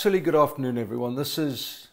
actually, good afternoon, everyone. This is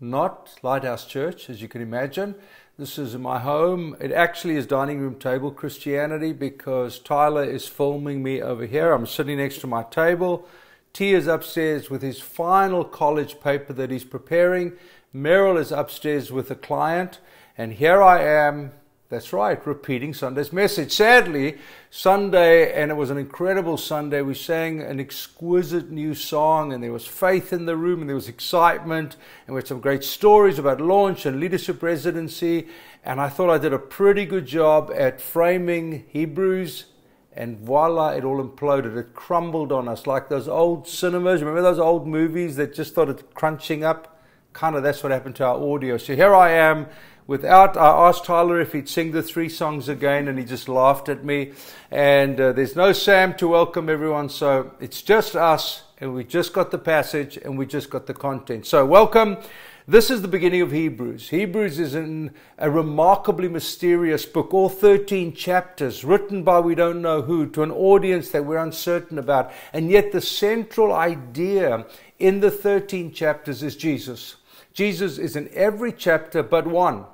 not Lighthouse Church, as you can imagine. This is my home. It actually is dining room table Christianity because Tyler is filming me over here. I'm sitting next to my table. T is upstairs with his final college paper that he's preparing. Merrill is upstairs with a client. And here I am that's right, repeating Sunday's message. Sadly, Sunday, and it was an incredible Sunday, we sang an exquisite new song, and there was faith in the room, and there was excitement, and we had some great stories about launch and leadership residency. And I thought I did a pretty good job at framing Hebrews, and voila, it all imploded. It crumbled on us like those old cinemas. Remember those old movies that just started crunching up? Kind of that's what happened to our audio. So here I am without I asked Tyler if he'd sing the three songs again, and he just laughed at me. And uh, there's no Sam to welcome everyone, so it's just us, and we just got the passage, and we just got the content. So welcome. This is the beginning of Hebrews. Hebrews is a remarkably mysterious book, all 13 chapters, written by we don't know who, to an audience that we're uncertain about. And yet, the central idea in the 13 chapters is Jesus. Jesus is in every chapter but one.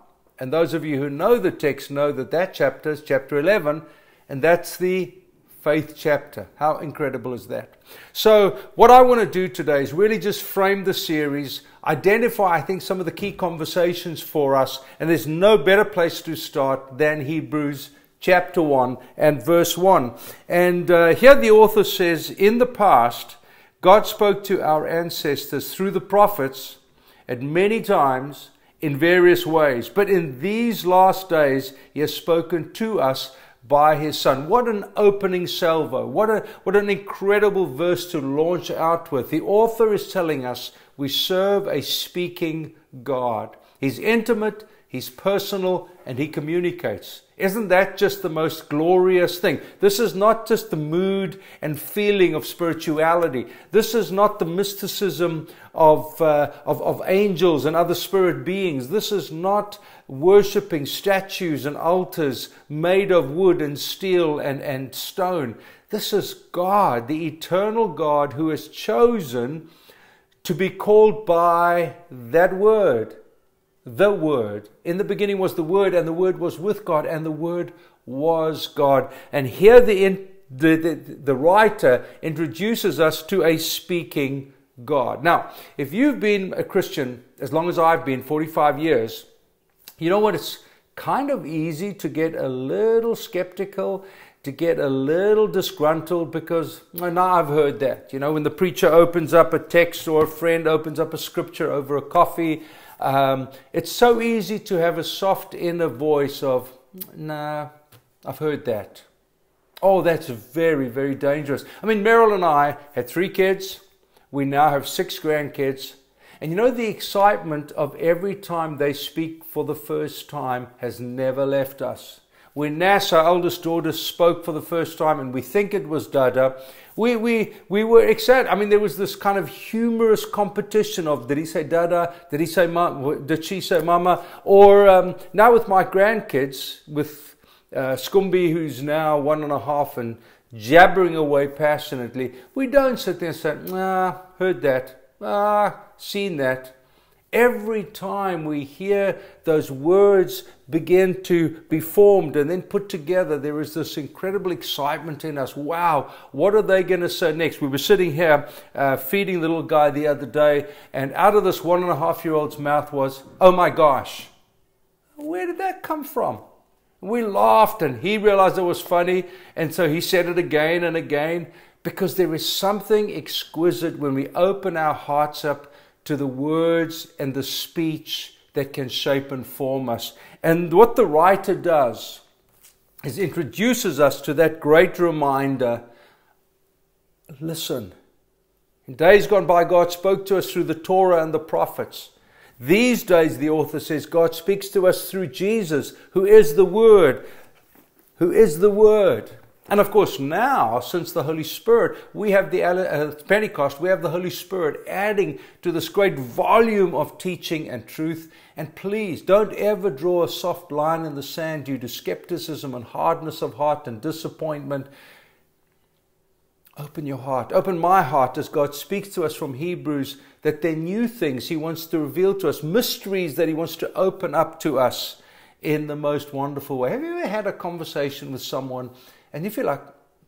And those of you who know the text know that that chapter is chapter 11, and that's the faith chapter. How incredible is that? So, what I want to do today is really just frame the series, identify, I think, some of the key conversations for us, and there's no better place to start than Hebrews chapter 1 and verse 1. And uh, here the author says, In the past, God spoke to our ancestors through the prophets at many times in various ways. But in these last days, He has spoken to us by His Son. What an opening salvo. What, a, what an incredible verse to launch out with. The author is telling us we serve a speaking God. He's intimate, He's personal, and He communicates. Isn't that just the most glorious thing? This is not just the mood and feeling of spirituality. This is not the mysticism of, uh, of, of angels and other spirit beings. This is not worshipping statues and altars made of wood and steel and, and stone. This is God, the eternal God, who has chosen to be called by that word the Word. In the beginning was the Word, and the Word was with God, and the Word was God. And here the, in, the, the, the writer introduces us to a speaking God. Now, if you've been a Christian as long as I've been, 45 years, you know what? It's kind of easy to get a little skeptical, to get a little disgruntled because now I've heard that. You know, when the preacher opens up a text or a friend opens up a scripture over a coffee, um, it's so easy to have a soft inner voice of, nah, I've heard that. Oh, that's very, very dangerous. I mean, Merrill and I had three kids. We now have six grandkids. And you know, the excitement of every time they speak for the first time has never left us. When Nas, our oldest daughter, spoke for the first time, and we think it was Dada, we, we, we were excited. I mean, there was this kind of humorous competition of did he say dada? Did he say ma? Did she say mama? Or um, now with my grandkids, with uh, Scumby, who's now one and a half and jabbering away passionately, we don't sit there and say, ah, heard that, ah, seen that. Every time we hear those words begin to be formed and then put together, there is this incredible excitement in us. Wow, what are they going to say next? We were sitting here uh, feeding the little guy the other day, and out of this one and a half year old's mouth was, Oh my gosh. Where did that come from? We laughed, and he realized it was funny, and so he said it again and again because there is something exquisite when we open our hearts up to the words and the speech that can shape and form us. And what the writer does is introduces us to that great reminder listen. In days gone by, God spoke to us through the Torah and the prophets. These days, the author says, God speaks to us through Jesus, who is the Word. Who is the Word. And of course, now, since the Holy Spirit, we have the uh, Pentecost, we have the Holy Spirit adding to this great volume of teaching and truth. And please don't ever draw a soft line in the sand due to skepticism and hardness of heart and disappointment. Open your heart. Open my heart as God speaks to us from Hebrews that there are new things He wants to reveal to us, mysteries that He wants to open up to us in the most wonderful way. Have you ever had a conversation with someone and you feel like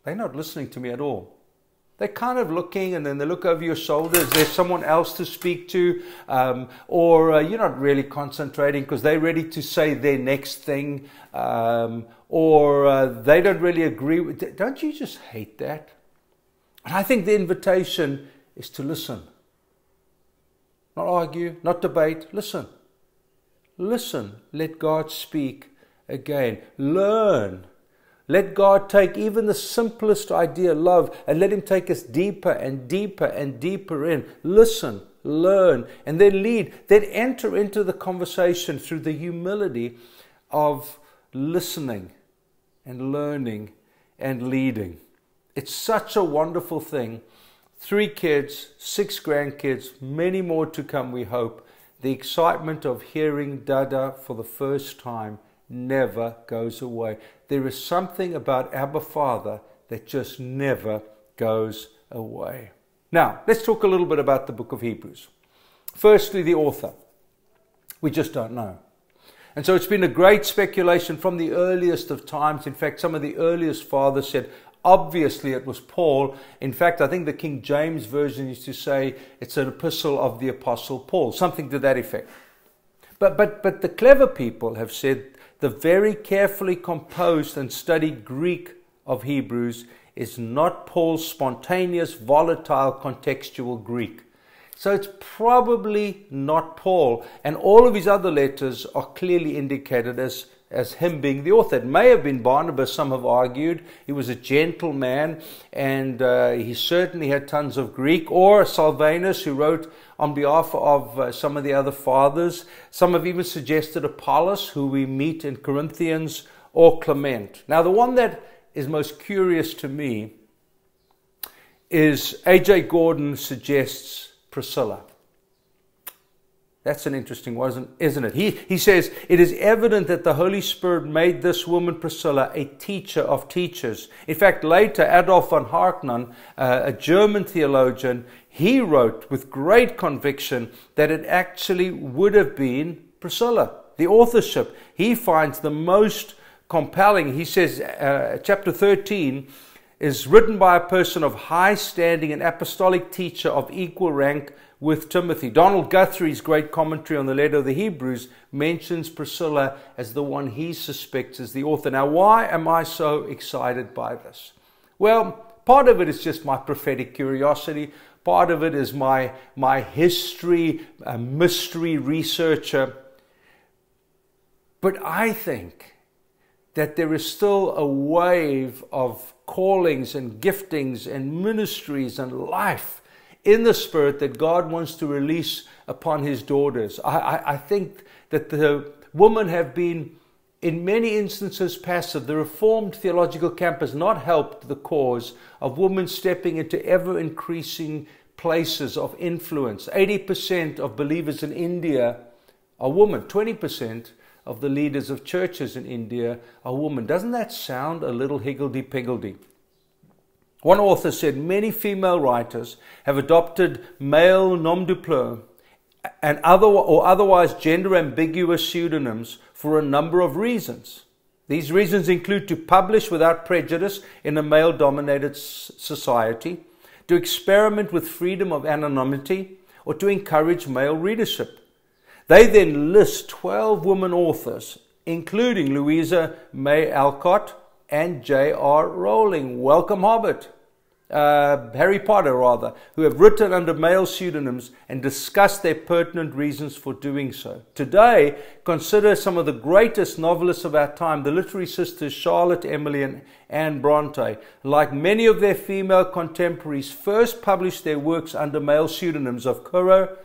they're not listening to me at all? They're kind of looking and then they look over your shoulder. Is there someone else to speak to? Um, or uh, you're not really concentrating because they're ready to say their next thing. Um, or uh, they don't really agree with Don't you just hate that? And I think the invitation is to listen. Not argue, not debate. Listen. Listen. Let God speak again. Learn. Let God take even the simplest idea, love, and let Him take us deeper and deeper and deeper in. Listen, learn, and then lead. Then enter into the conversation through the humility of listening and learning and leading. It's such a wonderful thing. Three kids, six grandkids, many more to come, we hope. The excitement of hearing Dada for the first time never goes away. There is something about Abba Father that just never goes away. Now, let's talk a little bit about the book of Hebrews. Firstly, the author. We just don't know. And so it's been a great speculation from the earliest of times. In fact, some of the earliest fathers said, Obviously, it was Paul. In fact, I think the King James Version used to say it's an epistle of the Apostle Paul, something to that effect. But, but, but the clever people have said the very carefully composed and studied Greek of Hebrews is not Paul's spontaneous, volatile, contextual Greek. So it's probably not Paul. And all of his other letters are clearly indicated as as him being the author. It may have been Barnabas, some have argued. He was a gentle man and uh, he certainly had tons of Greek, or Silvanus, who wrote on behalf of uh, some of the other fathers. Some have even suggested Apollos, who we meet in Corinthians, or Clement. Now, the one that is most curious to me is A.J. Gordon suggests Priscilla. That's an interesting one, isn't it? He, he says, It is evident that the Holy Spirit made this woman, Priscilla, a teacher of teachers. In fact, later, Adolf von Harnack, uh, a German theologian, he wrote with great conviction that it actually would have been Priscilla. The authorship he finds the most compelling. He says, uh, chapter 13 is written by a person of high standing, an apostolic teacher of equal rank with Timothy. Donald Guthrie's great commentary on the letter of the Hebrews mentions Priscilla as the one he suspects as the author. Now, why am I so excited by this? Well, part of it is just my prophetic curiosity. Part of it is my, my history, a mystery researcher. But I think that there is still a wave of callings and giftings and ministries and life in the Spirit that God wants to release upon His daughters. I, I, I think that the women have been, in many instances, passive. The Reformed theological camp has not helped the cause of women stepping into ever increasing places of influence. 80% of believers in India are women, 20% of the leaders of churches in India are women. Doesn't that sound a little higgledy piggledy? One author said many female writers have adopted male nom de plume and other, or otherwise gender ambiguous pseudonyms for a number of reasons. These reasons include to publish without prejudice in a male dominated society, to experiment with freedom of anonymity, or to encourage male readership. They then list 12 women authors, including Louisa May Alcott, and J.R. Rowling. Welcome, Hobbit. Uh, Harry Potter, rather, who have written under male pseudonyms and discussed their pertinent reasons for doing so. Today, consider some of the greatest novelists of our time, the literary sisters Charlotte, Emily, and Anne Bronte. Like many of their female contemporaries, first published their works under male pseudonyms of Currer,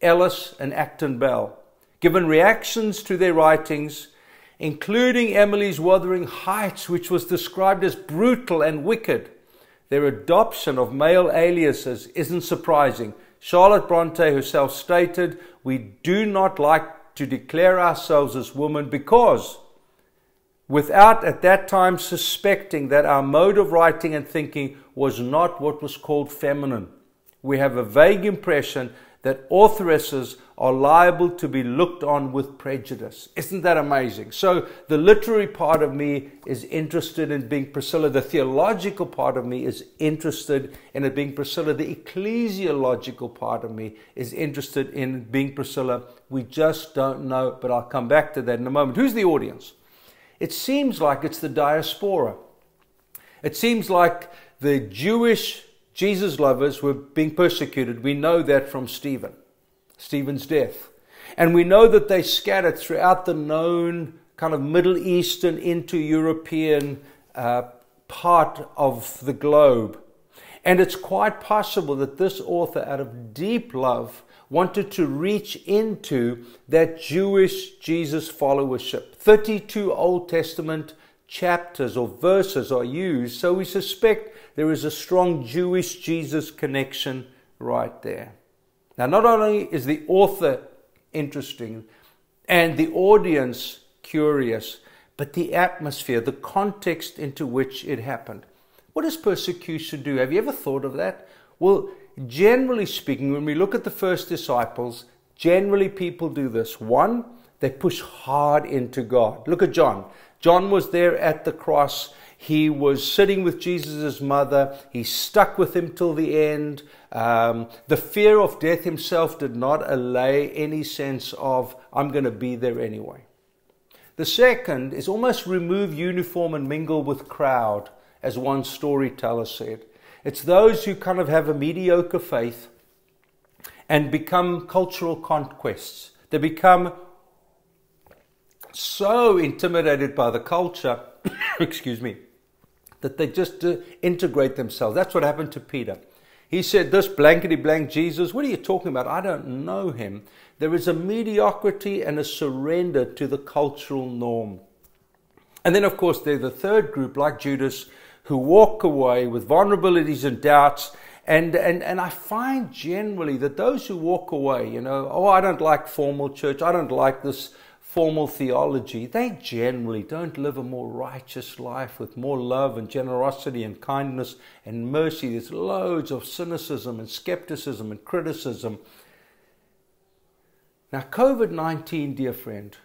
Ellis, and Acton Bell. Given reactions to their writings, including Emily's Wuthering Heights, which was described as brutal and wicked. Their adoption of male aliases isn't surprising. Charlotte Bronte herself stated, We do not like to declare ourselves as women because without at that time suspecting that our mode of writing and thinking was not what was called feminine. We have a vague impression that authoresses are liable to be looked on with prejudice. Isn't that amazing? So, the literary part of me is interested in being Priscilla. The theological part of me is interested in it being Priscilla. The ecclesiological part of me is interested in being Priscilla. We just don't know, but I'll come back to that in a moment. Who's the audience? It seems like it's the diaspora. It seems like the Jewish Jesus lovers were being persecuted. We know that from Stephen. Stephen's death. And we know that they scattered throughout the known kind of Middle Eastern into European uh, part of the globe. And it's quite possible that this author, out of deep love, wanted to reach into that Jewish Jesus followership. 32 Old Testament chapters or verses are used, so we suspect there is a strong Jewish Jesus connection right there. Now, not only is the author interesting and the audience curious, but the atmosphere, the context into which it happened. What does persecution do? Have you ever thought of that? Well, generally speaking, when we look at the first disciples, generally people do this. One, they push hard into God. Look at John. John was there at the cross. He was sitting with Jesus' mother. He stuck with him till the end. Um, the fear of death himself did not allay any sense of, I'm going to be there anyway. The second is almost remove uniform and mingle with crowd, as one storyteller said. It's those who kind of have a mediocre faith and become cultural conquests. They become so intimidated by the culture, excuse me, that they just uh, integrate themselves. That's what happened to Peter. He said, This blankety blank Jesus, what are you talking about? I don't know him. There is a mediocrity and a surrender to the cultural norm. And then, of course, there's the third group, like Judas, who walk away with vulnerabilities and doubts. And, and, and I find generally that those who walk away, you know, oh, I don't like formal church, I don't like this formal theology, they generally don't live a more righteous life with more love and generosity and kindness and mercy. There's loads of cynicism and skepticism and criticism. Now, COVID 19, dear friend,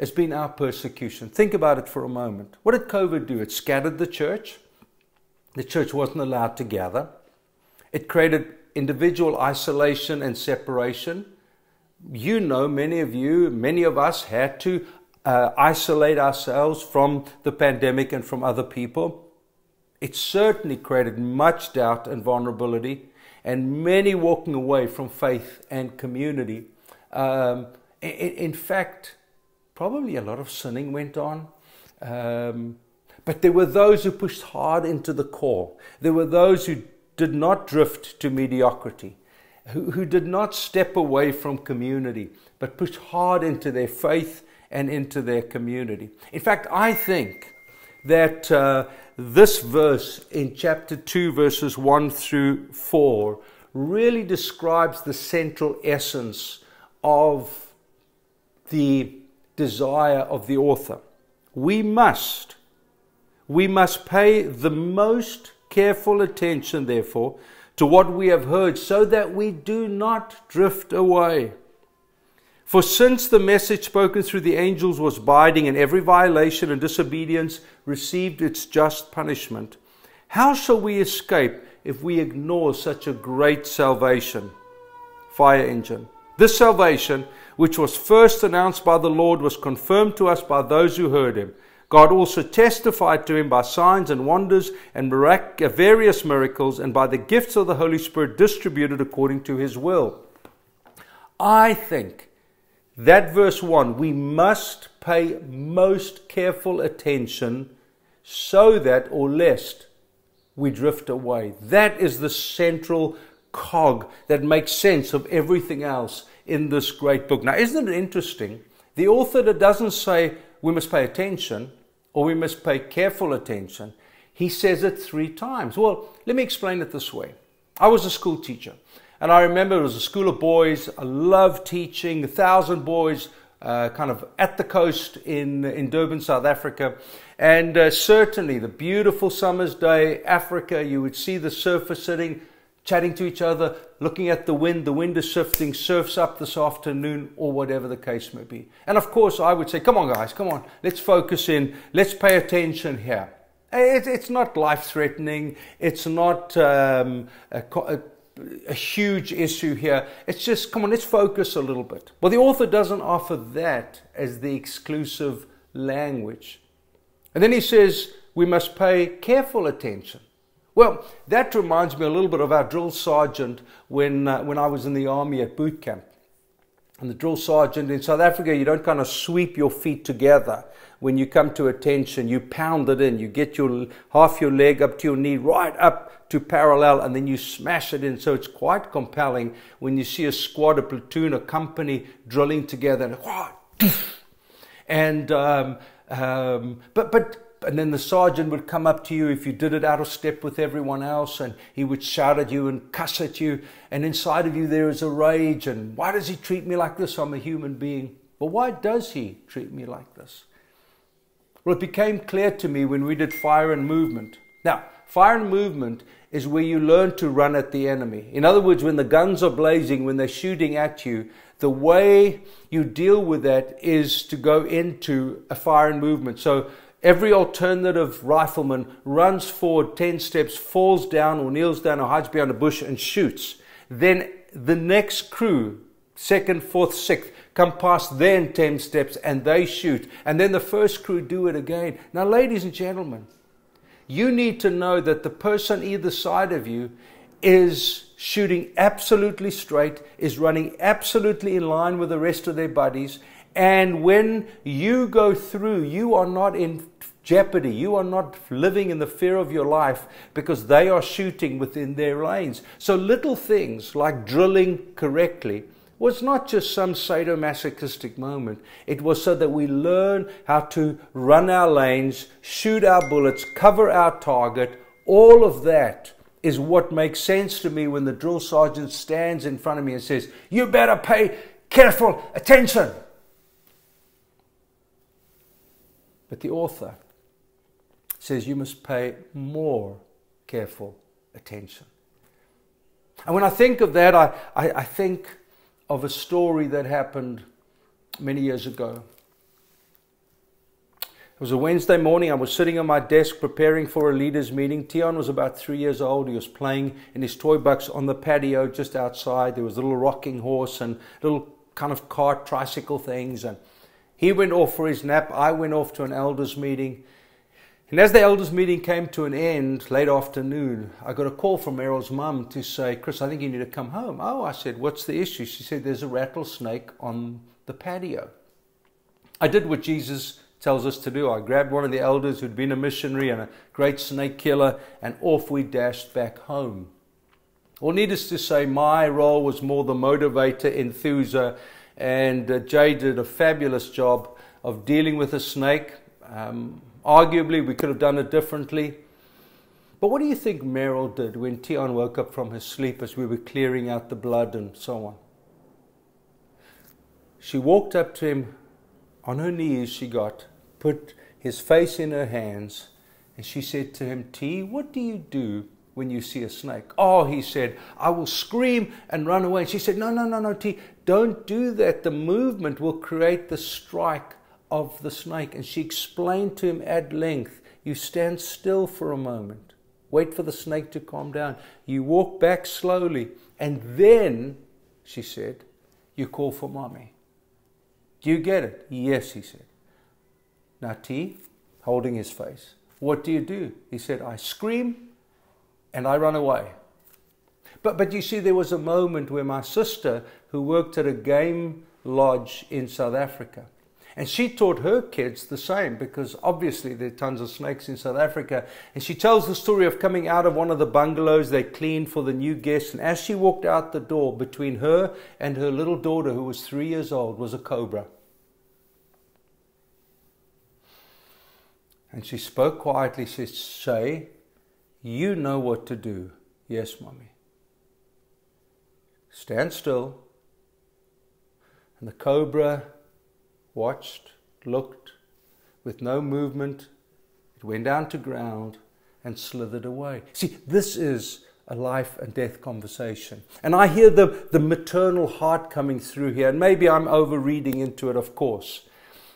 has been our persecution. Think about it for a moment. What did COVID do? It scattered the church. The church wasn't allowed to gather. It created individual isolation and separation you know, many of you, many of us had to uh, isolate ourselves from the pandemic and from other people. It certainly created much doubt and vulnerability, and many walking away from faith and community. Um, in, in, fact, probably a lot of sinning went on. Um, but there were those who pushed hard into the core. There were those who did not drift to mediocrity who, who did not step away from community, but pushed hard into their faith and into their community. In fact, I think that uh, this verse in chapter 2, verses 1 through 4, really describes the central essence of the desire of the author. We must, we must pay the most careful attention, therefore, to what we have heard, so that we do not drift away. For since the message spoken through the angels was binding, and every violation and disobedience received its just punishment, how shall we escape if we ignore such a great salvation? Fire engine. This salvation, which was first announced by the Lord, was confirmed to us by those who heard him. God also testified to him by signs and wonders and mirac- uh, various miracles and by the gifts of the Holy Spirit distributed according to his will. I think that verse 1, we must pay most careful attention so that or lest we drift away. That is the central cog that makes sense of everything else in this great book. Now, isn't it interesting? The author doesn't say we must pay attention, or we must pay careful attention. He says it three times. Well, let me explain it this way. I was a school teacher, and I remember it was a school of boys. I loved teaching, a thousand boys, uh, kind of at the coast in, in Durban, South Africa. And uh, certainly the beautiful summer's day, Africa, you would see the surfers sitting, chatting to each other, looking at the wind. The wind is shifting, surfs up this afternoon, or whatever the case may be. And of course, I would say, come on, guys, come on, let's focus in, let's pay attention here. it's not life threatening, it's not um, a, a a huge issue here. It's just, come on, let's focus a little bit. Well, the author doesn't offer that as the exclusive language. And then he says we must pay careful attention. Well, that reminds me a little bit of our drill sergeant when, uh, when I was in the army at boot camp. And the drill sergeant in South Africa, you don't kind of sweep your feet together when you come to attention. You pound it in. You get your half your leg up to your knee, right up to parallel and then you smash it in. So it's quite compelling when you see a squad, a platoon, a company drilling together and, and um, um, but but and then the sergeant would come up to you if you did it out of step with everyone else and he would shout at you and cuss at you. And inside of you there is a rage and why does he treat me like this? I'm a human being. But why does he treat me like this? Well it became clear to me when we did fire and movement. Now fire and movement is where you learn to run at the enemy. In other words, when the guns are blazing, when they're shooting at you, the way you deal with that is to go into a fire and movement. So every alternative rifleman runs forward 10 steps, falls down or kneels down or hides behind a bush and shoots. Then the next crew, second, fourth, sixth, come past then 10 steps and they shoot. And then the first crew do it again. Now, ladies and gentlemen, you need to know that the person either side of you is shooting absolutely straight, is running absolutely in line with the rest of their buddies. And when you go through, you are not in jeopardy. You are not living in the fear of your life because they are shooting within their lanes. So little things like drilling correctly was not just some sadomasochistic moment. It was so that we learn how to run our lanes, shoot our bullets, cover our target. All of that is what makes sense to me when the drill sergeant stands in front of me and says, You better pay careful attention. But the author says you must pay more careful attention. And when I think of that, I, I, I think of a story that happened many years ago. It was a Wednesday morning. I was sitting on my desk preparing for a leaders' meeting. Tion was about three years old. He was playing in his toy box on the patio just outside. There was a little rocking horse and little kind of cart, tricycle things. And he went off for his nap. I went off to an elders' meeting. And as the elders' meeting came to an end late afternoon, I got a call from Meryl's mum to say, Chris, I think you need to come home. Oh, I said, what's the issue? She said, there's a rattlesnake on the patio. I did what Jesus tells us to do. I grabbed one of the elders who'd been a missionary and a great snake killer, and off we dashed back home. Well, needless to say, my role was more the motivator, enthuser, and uh, Jay did a fabulous job of dealing with the snake. Um, Arguably, we could have done it differently. But what do you think Meryl did when Tion woke up from his sleep as we were clearing out the blood and so on? She walked up to him on her knees, she got, put his face in her hands, and she said to him, T, what do you do when you see a snake? Oh, he said, I will scream and run away. And she said, No, no, no, no, T, don't do that. The movement will create the strike of the snake. And she explained to him at length you stand still for a moment, wait for the snake to calm down. You walk back slowly, and then, she said, you call for mommy. Do you get it? Yes, he said. Now, T, holding his face, what do you do? He said, I scream and I run away. But, but you see, there was a moment where my sister, who worked at a game lodge in South Africa, and she taught her kids the same because obviously there are tons of snakes in South Africa. And she tells the story of coming out of one of the bungalows they cleaned for the new guests. And as she walked out the door, between her and her little daughter, who was three years old, was a cobra. And she spoke quietly. She said, Say, you know what to do. Yes, mommy. Stand still. And the cobra watched, looked, with no movement. It went down to ground and slithered away. See, this is a life and death conversation. And I hear the, the maternal heart coming through here, and maybe I'm over reading into it, of course.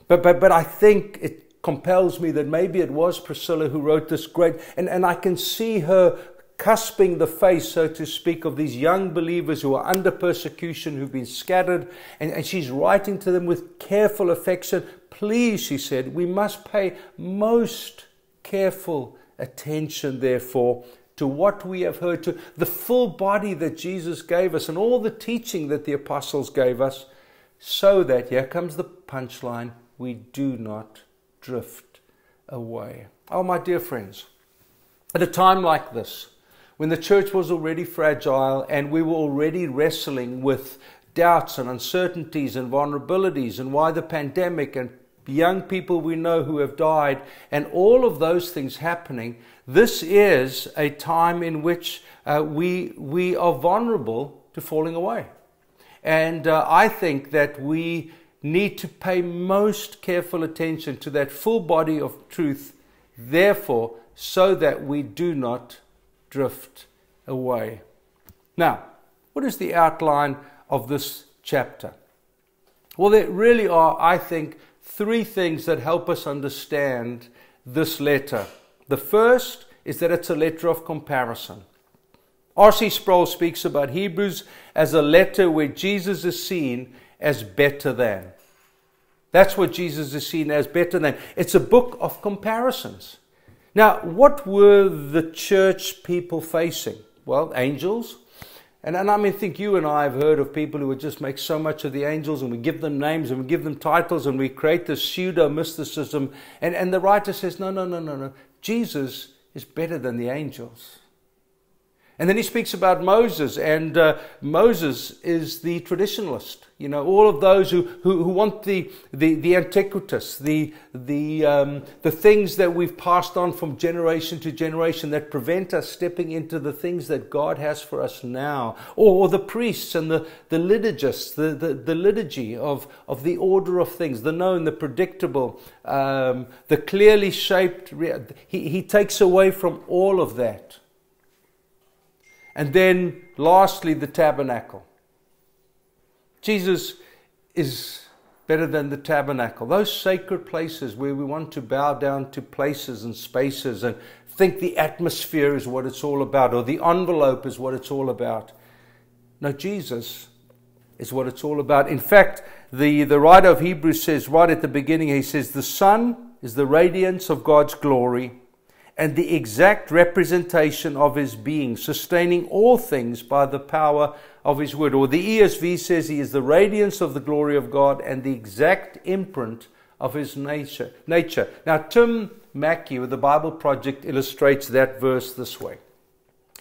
But, but, but I think it compels me that maybe it was Priscilla who wrote this great, and, and I can see her cusping the face, so to speak, of these young believers who are under persecution, who've been scattered, and, and she's writing to them with careful affection. Please, she said, we must pay most careful attention, therefore, to what we have heard, to the full body that Jesus gave us, and all the teaching that the apostles gave us, so that, here comes the punchline, we do not drift away. Oh, my dear friends, at a time like this, when the church was already fragile and we were already wrestling with doubts and uncertainties and vulnerabilities and why the pandemic and young people we know who have died and all of those things happening, this is a time in which uh, we, we are vulnerable to falling away. And uh, I think that we need to pay most careful attention to that full body of truth, therefore, so that we do not drift away. Now, what is the outline of this chapter? Well, there really are, I think, three things that help us understand this letter. The first is that it's a letter of comparison. R.C. Sproul speaks about Hebrews as a letter where Jesus is seen as better than. That's what Jesus is seen as better than. It's a book of comparisons. Now, what were the church people facing? Well, angels. And, and I mean, think you and I have heard of people who would just make so much of the angels and we give them names and we give them titles and we create this pseudo mysticism. And, and the writer says, no, no, no, no, no. Jesus is better than the angels. And then he speaks about Moses, and uh, Moses is the traditionalist. You know, all of those who, who, who want the, the, the antiquitas, the, the, um, the things that we've passed on from generation to generation that prevent us stepping into the things that God has for us now. Or, or the priests and the, the liturgists, the, the, the liturgy of, of the order of things, the known, the predictable, um, the clearly shaped. He, he takes away from all of that and then, lastly, the tabernacle. Jesus is better than the tabernacle. Those sacred places where we want to bow down to places and spaces and think the atmosphere is what it's all about or the envelope is what it's all about. No, Jesus is what it's all about. In fact, the, the writer of Hebrews says right at the beginning, he says, The Son is the radiance of God's glory and the exact representation of his being, sustaining all things by the power of his word. Or the ESV says he is the radiance of the glory of God and the exact imprint of his nature. nature. Now, Tim Mackie with the Bible Project illustrates that verse this way.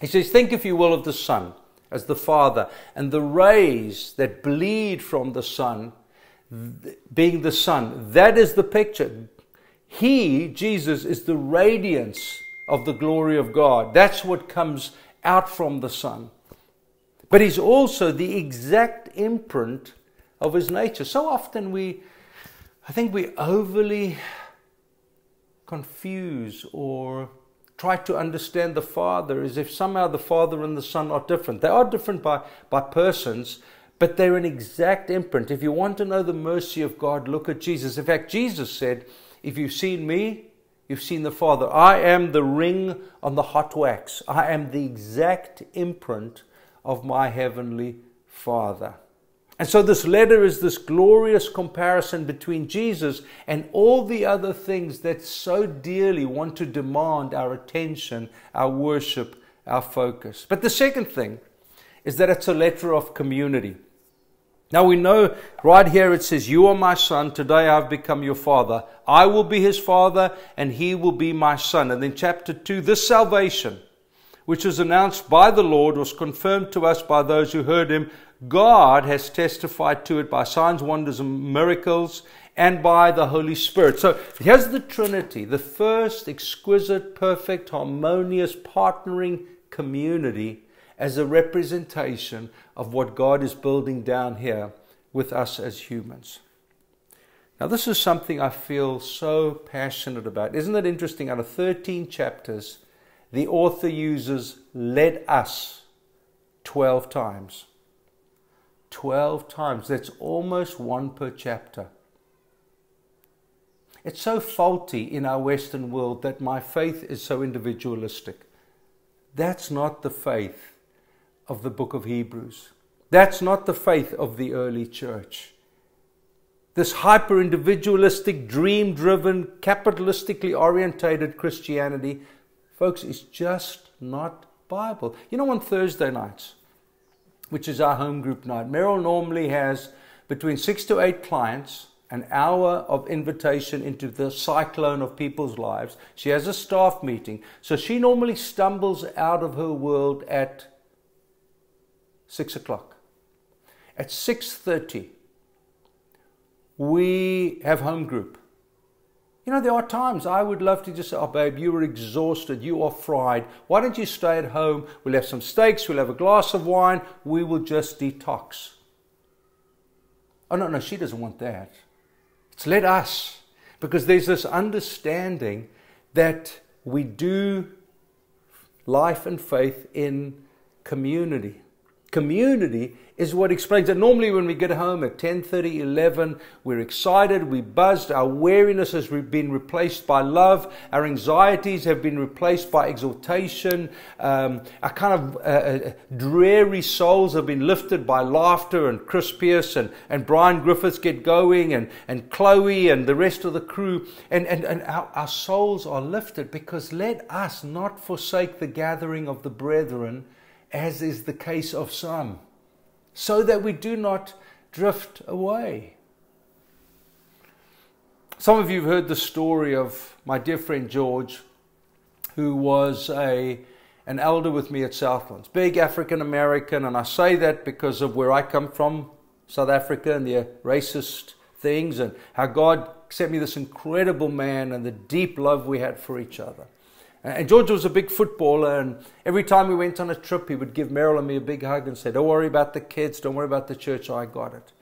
He says, Think, if you will, of the sun as the Father, and the rays that bleed from the sun being the Son. That is the picture. He, Jesus, is the radiance of the glory of God. That's what comes out from the Son. But He's also the exact imprint of His nature. So often we, I think we overly confuse or try to understand the Father as if somehow the Father and the Son are different. They are different by, by persons, but they're an exact imprint. If you want to know the mercy of God, look at Jesus. In fact, Jesus said, if you've seen me, you've seen the Father. I am the ring on the hot wax. I am the exact imprint of my heavenly Father. And so, this letter is this glorious comparison between Jesus and all the other things that so dearly want to demand our attention, our worship, our focus. But the second thing is that it's a letter of community. Now we know right here it says, You are my son, today I've become your father. I will be his father, and he will be my son. And then, chapter 2, this salvation, which was announced by the Lord, was confirmed to us by those who heard him. God has testified to it by signs, wonders, and miracles, and by the Holy Spirit. So here's the Trinity, the first exquisite, perfect, harmonious, partnering community as a representation of what God is building down here with us as humans. Now, this is something I feel so passionate about. Isn't it interesting? Out of 13 chapters, the author uses let us 12 times. 12 times. That's almost one per chapter. It's so faulty in our Western world that my faith is so individualistic. That's not the faith of the book of Hebrews. That's not the faith of the early church. This hyper individualistic, dream driven, capitalistically orientated Christianity, folks, is just not Bible. You know, on Thursday nights, which is our home group night, Meryl normally has between six to eight clients, an hour of invitation into the cyclone of people's lives. She has a staff meeting. So she normally stumbles out of her world at six o'clock. At 6.30, we have home group. You know, there are times I would love to just say, oh, babe, you are exhausted, you are fried. Why don't you stay at home? We'll have some steaks, we'll have a glass of wine, we will just detox. Oh, no, no, she doesn't want that. It's let us, because there's this understanding that we do life and faith in community. Community is what explains it. Normally, when we get home at 10:30, 11, we're excited, we buzzed. Our weariness has been replaced by love. Our anxieties have been replaced by exaltation. Um, our kind of uh, uh, dreary souls have been lifted by laughter. And Chris Pierce and, and Brian Griffiths get going, and, and Chloe and the rest of the crew. And, and, and our, our souls are lifted because let us not forsake the gathering of the brethren, as is the case of some so that we do not drift away. Some of you have heard the story of my dear friend George, who was a, an elder with me at Southlands, big African American, and I say that because of where I come from, South Africa, and the racist things, and how God sent me this incredible man and the deep love we had for each other. And George was a big footballer, and every time we went on a trip, he would give Meryl and me a big hug and say, Don't worry about the kids, don't worry about the church, I got it.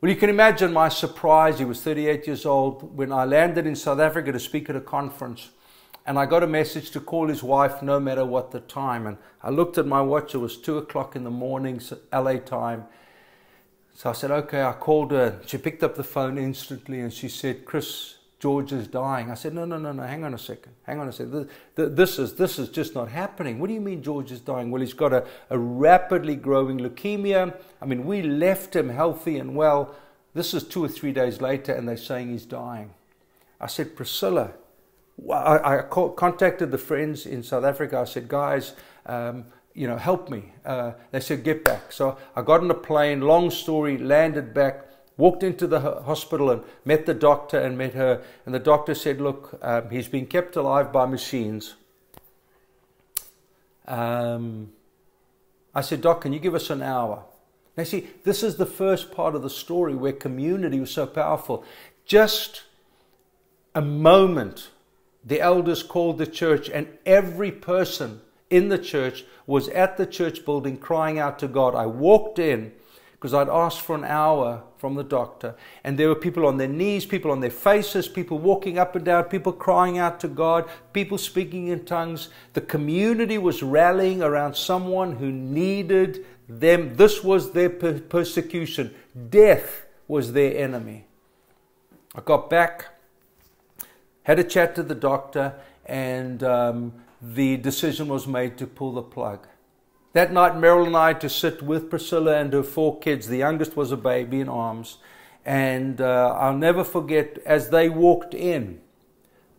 Well, you can imagine my surprise. He was 38 years old when I landed in South Africa to speak at a conference. And I got a message to call his wife no matter what the time. And I looked at my watch, it was 2 o'clock in the morning, LA time. So I said, Okay, I called her. She picked up the phone instantly and she said, Chris, George is dying. I said, no, no, no, no, hang on a second. Hang on a second. This is, this is just not happening. What do you mean George is dying? Well, he's got a, a rapidly growing leukemia. I mean, we left him healthy and well. This is two or three days later, and they're saying he's dying. I said, Priscilla, I, I contacted the friends in South Africa. I said, guys, um, you know, help me. Uh, they said, get back. So I got on a plane, long story, landed back walked into the hospital and met the doctor and met her. And the doctor said, Look, um, he's been kept alive by machines. Um, I said, Doc, can you give us an hour? Now, see, this is the first part of the story where community was so powerful. Just a moment, the elders called the church, and every person in the church was at the church building crying out to God. I walked in because I'd asked for an hour from the doctor. And there were people on their knees, people on their faces, people walking up and down, people crying out to God, people speaking in tongues. The community was rallying around someone who needed them. This was their per- persecution, death was their enemy. I got back, had a chat to the doctor, and um, the decision was made to pull the plug. That night, Meryl and I had to sit with Priscilla and her four kids. The youngest was a baby in arms. And uh, I'll never forget as they walked in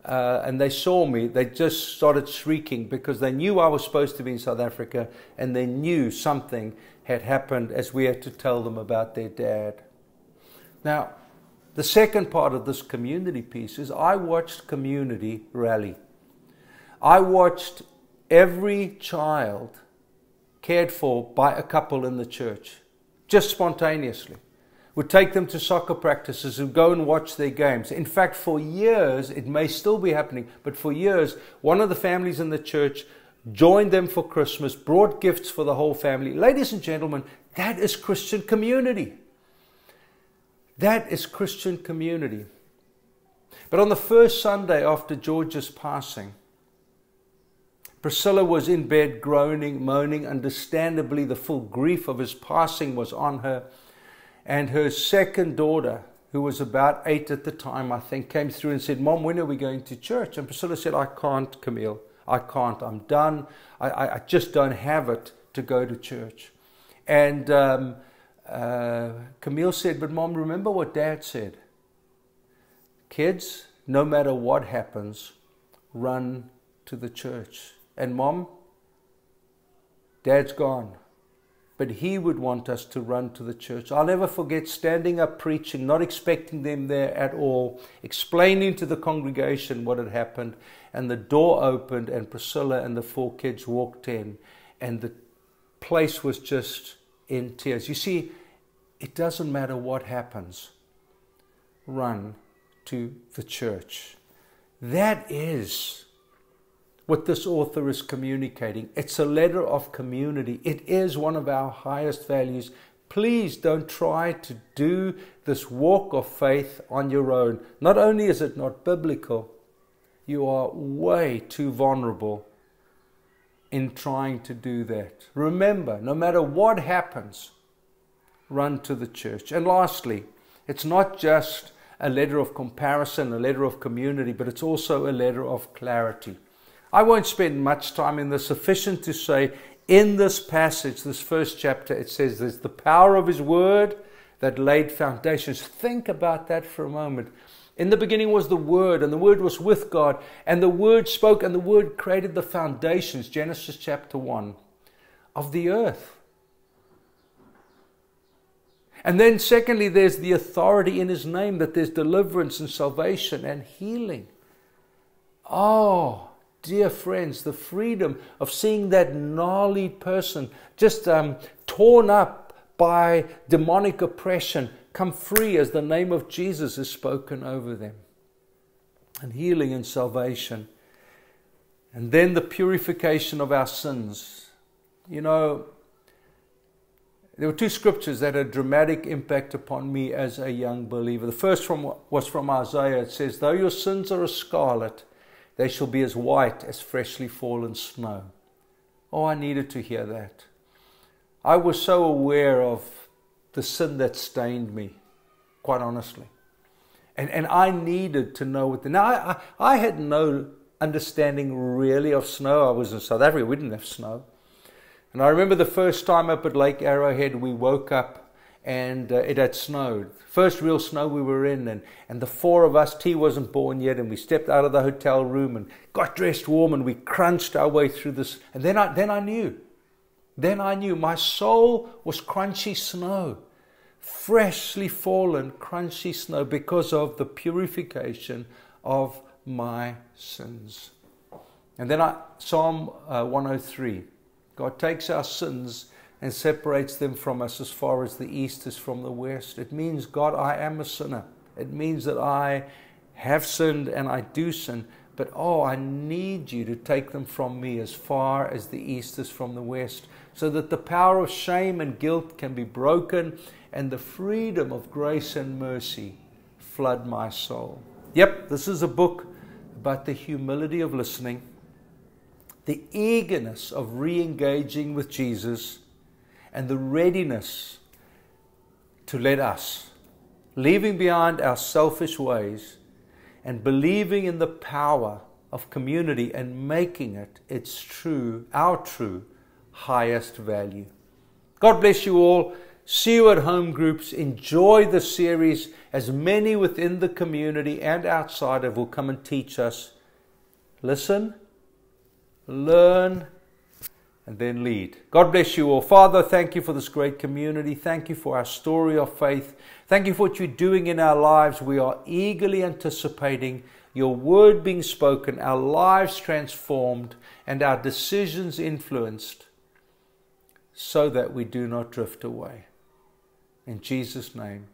uh, and they saw me, they just started shrieking because they knew I was supposed to be in South Africa and they knew something had happened as we had to tell them about their dad. Now, the second part of this community piece is I watched community rally. I watched every child cared for by a couple in the church, just spontaneously. Would take them to soccer practices and go and watch their games. In fact, for years, it may still be happening, but for years, one of the families in the church joined them for Christmas, brought gifts for the whole family. Ladies and gentlemen, that is Christian community. That is Christian community. But on the first Sunday after George's passing, Priscilla was in bed groaning, moaning. Understandably, the full grief of his passing was on her. And her second daughter, who was about eight at the time, I think, came through and said, Mom, when are we going to church? And Priscilla said, I can't, Camille. I can't. I'm done. I, I, I just don't have it to go to church. And um, uh, Camille said, But Mom, remember what Dad said. Kids, no matter what happens, run to the church. And Mom, Dad's gone but he would want us to run to the church. I'll never forget standing up preaching, not expecting them there at all, explaining to the congregation what had happened, and the door opened, and Priscilla and the four kids walked in, and the place was just in tears. You see, it doesn't matter what happens, run to the church. That is what this author is communicating. It's a letter of community. It is one of our highest values. Please don't try to do this walk of faith on your own. Not only is it not biblical, you are way too vulnerable in trying to do that. Remember, no matter what happens, run to the church. And lastly, it's not just a letter of comparison, a letter of community, but it's also a letter of clarity. I won't spend much time in this, sufficient to say in this passage, this first chapter, it says there's the power of His Word that laid foundations. Think about that for a moment. In the beginning was the Word, and the Word was with God, and the Word spoke, and the Word created the foundations, Genesis chapter 1, of the earth. And then, secondly, there's the authority in His name that there's deliverance and salvation and healing. Oh, dear friends, the freedom of seeing that gnarly person just um, torn up by demonic oppression come free as the name of Jesus is spoken over them, and healing and salvation. And then the purification of our sins. You know, there were two scriptures that had a dramatic impact upon me as a young believer. The first from, was from Isaiah. It says, Though your sins are as scarlet, they shall be as white as freshly fallen snow. Oh, I needed to hear that. I was so aware of the sin that stained me, quite honestly. And, and I needed to know what the. Now, I, I, I had no understanding really of snow. I was in South Africa, we didn't have snow. And I remember the first time up at Lake Arrowhead, we woke up and uh, it had snowed. First real snow we were in, and, and the four of us, T wasn't born yet, and we stepped out of the hotel room and got dressed warm, and we crunched our way through this. And then I, then I knew. Then I knew my soul was crunchy snow, freshly fallen, crunchy snow because of the purification of my sins. And then I, Psalm uh, 103 God takes our sins and separates them from us as far as the east is from the west. It means, God, I am a sinner. It means that I have sinned and I do sin, but oh, I need you to take them from me as far as the east is from the west, so that the power of shame and guilt can be broken and the freedom of grace and mercy flood my soul. Yep, this is a book about the humility of listening, the eagerness of re engaging with Jesus and the readiness to let us, leaving behind our selfish ways and believing in the power of community and making it its true, our true, highest value. God bless you all. See you at home groups. Enjoy the series as many within the community and outside of will come and teach us. Listen, learn, and then lead. God bless you all. Father, thank you for this great community. Thank you for our story of faith. Thank you for what you're doing in our lives. We are eagerly anticipating your word being spoken, our lives transformed, and our decisions influenced so that we do not drift away. In Jesus' name.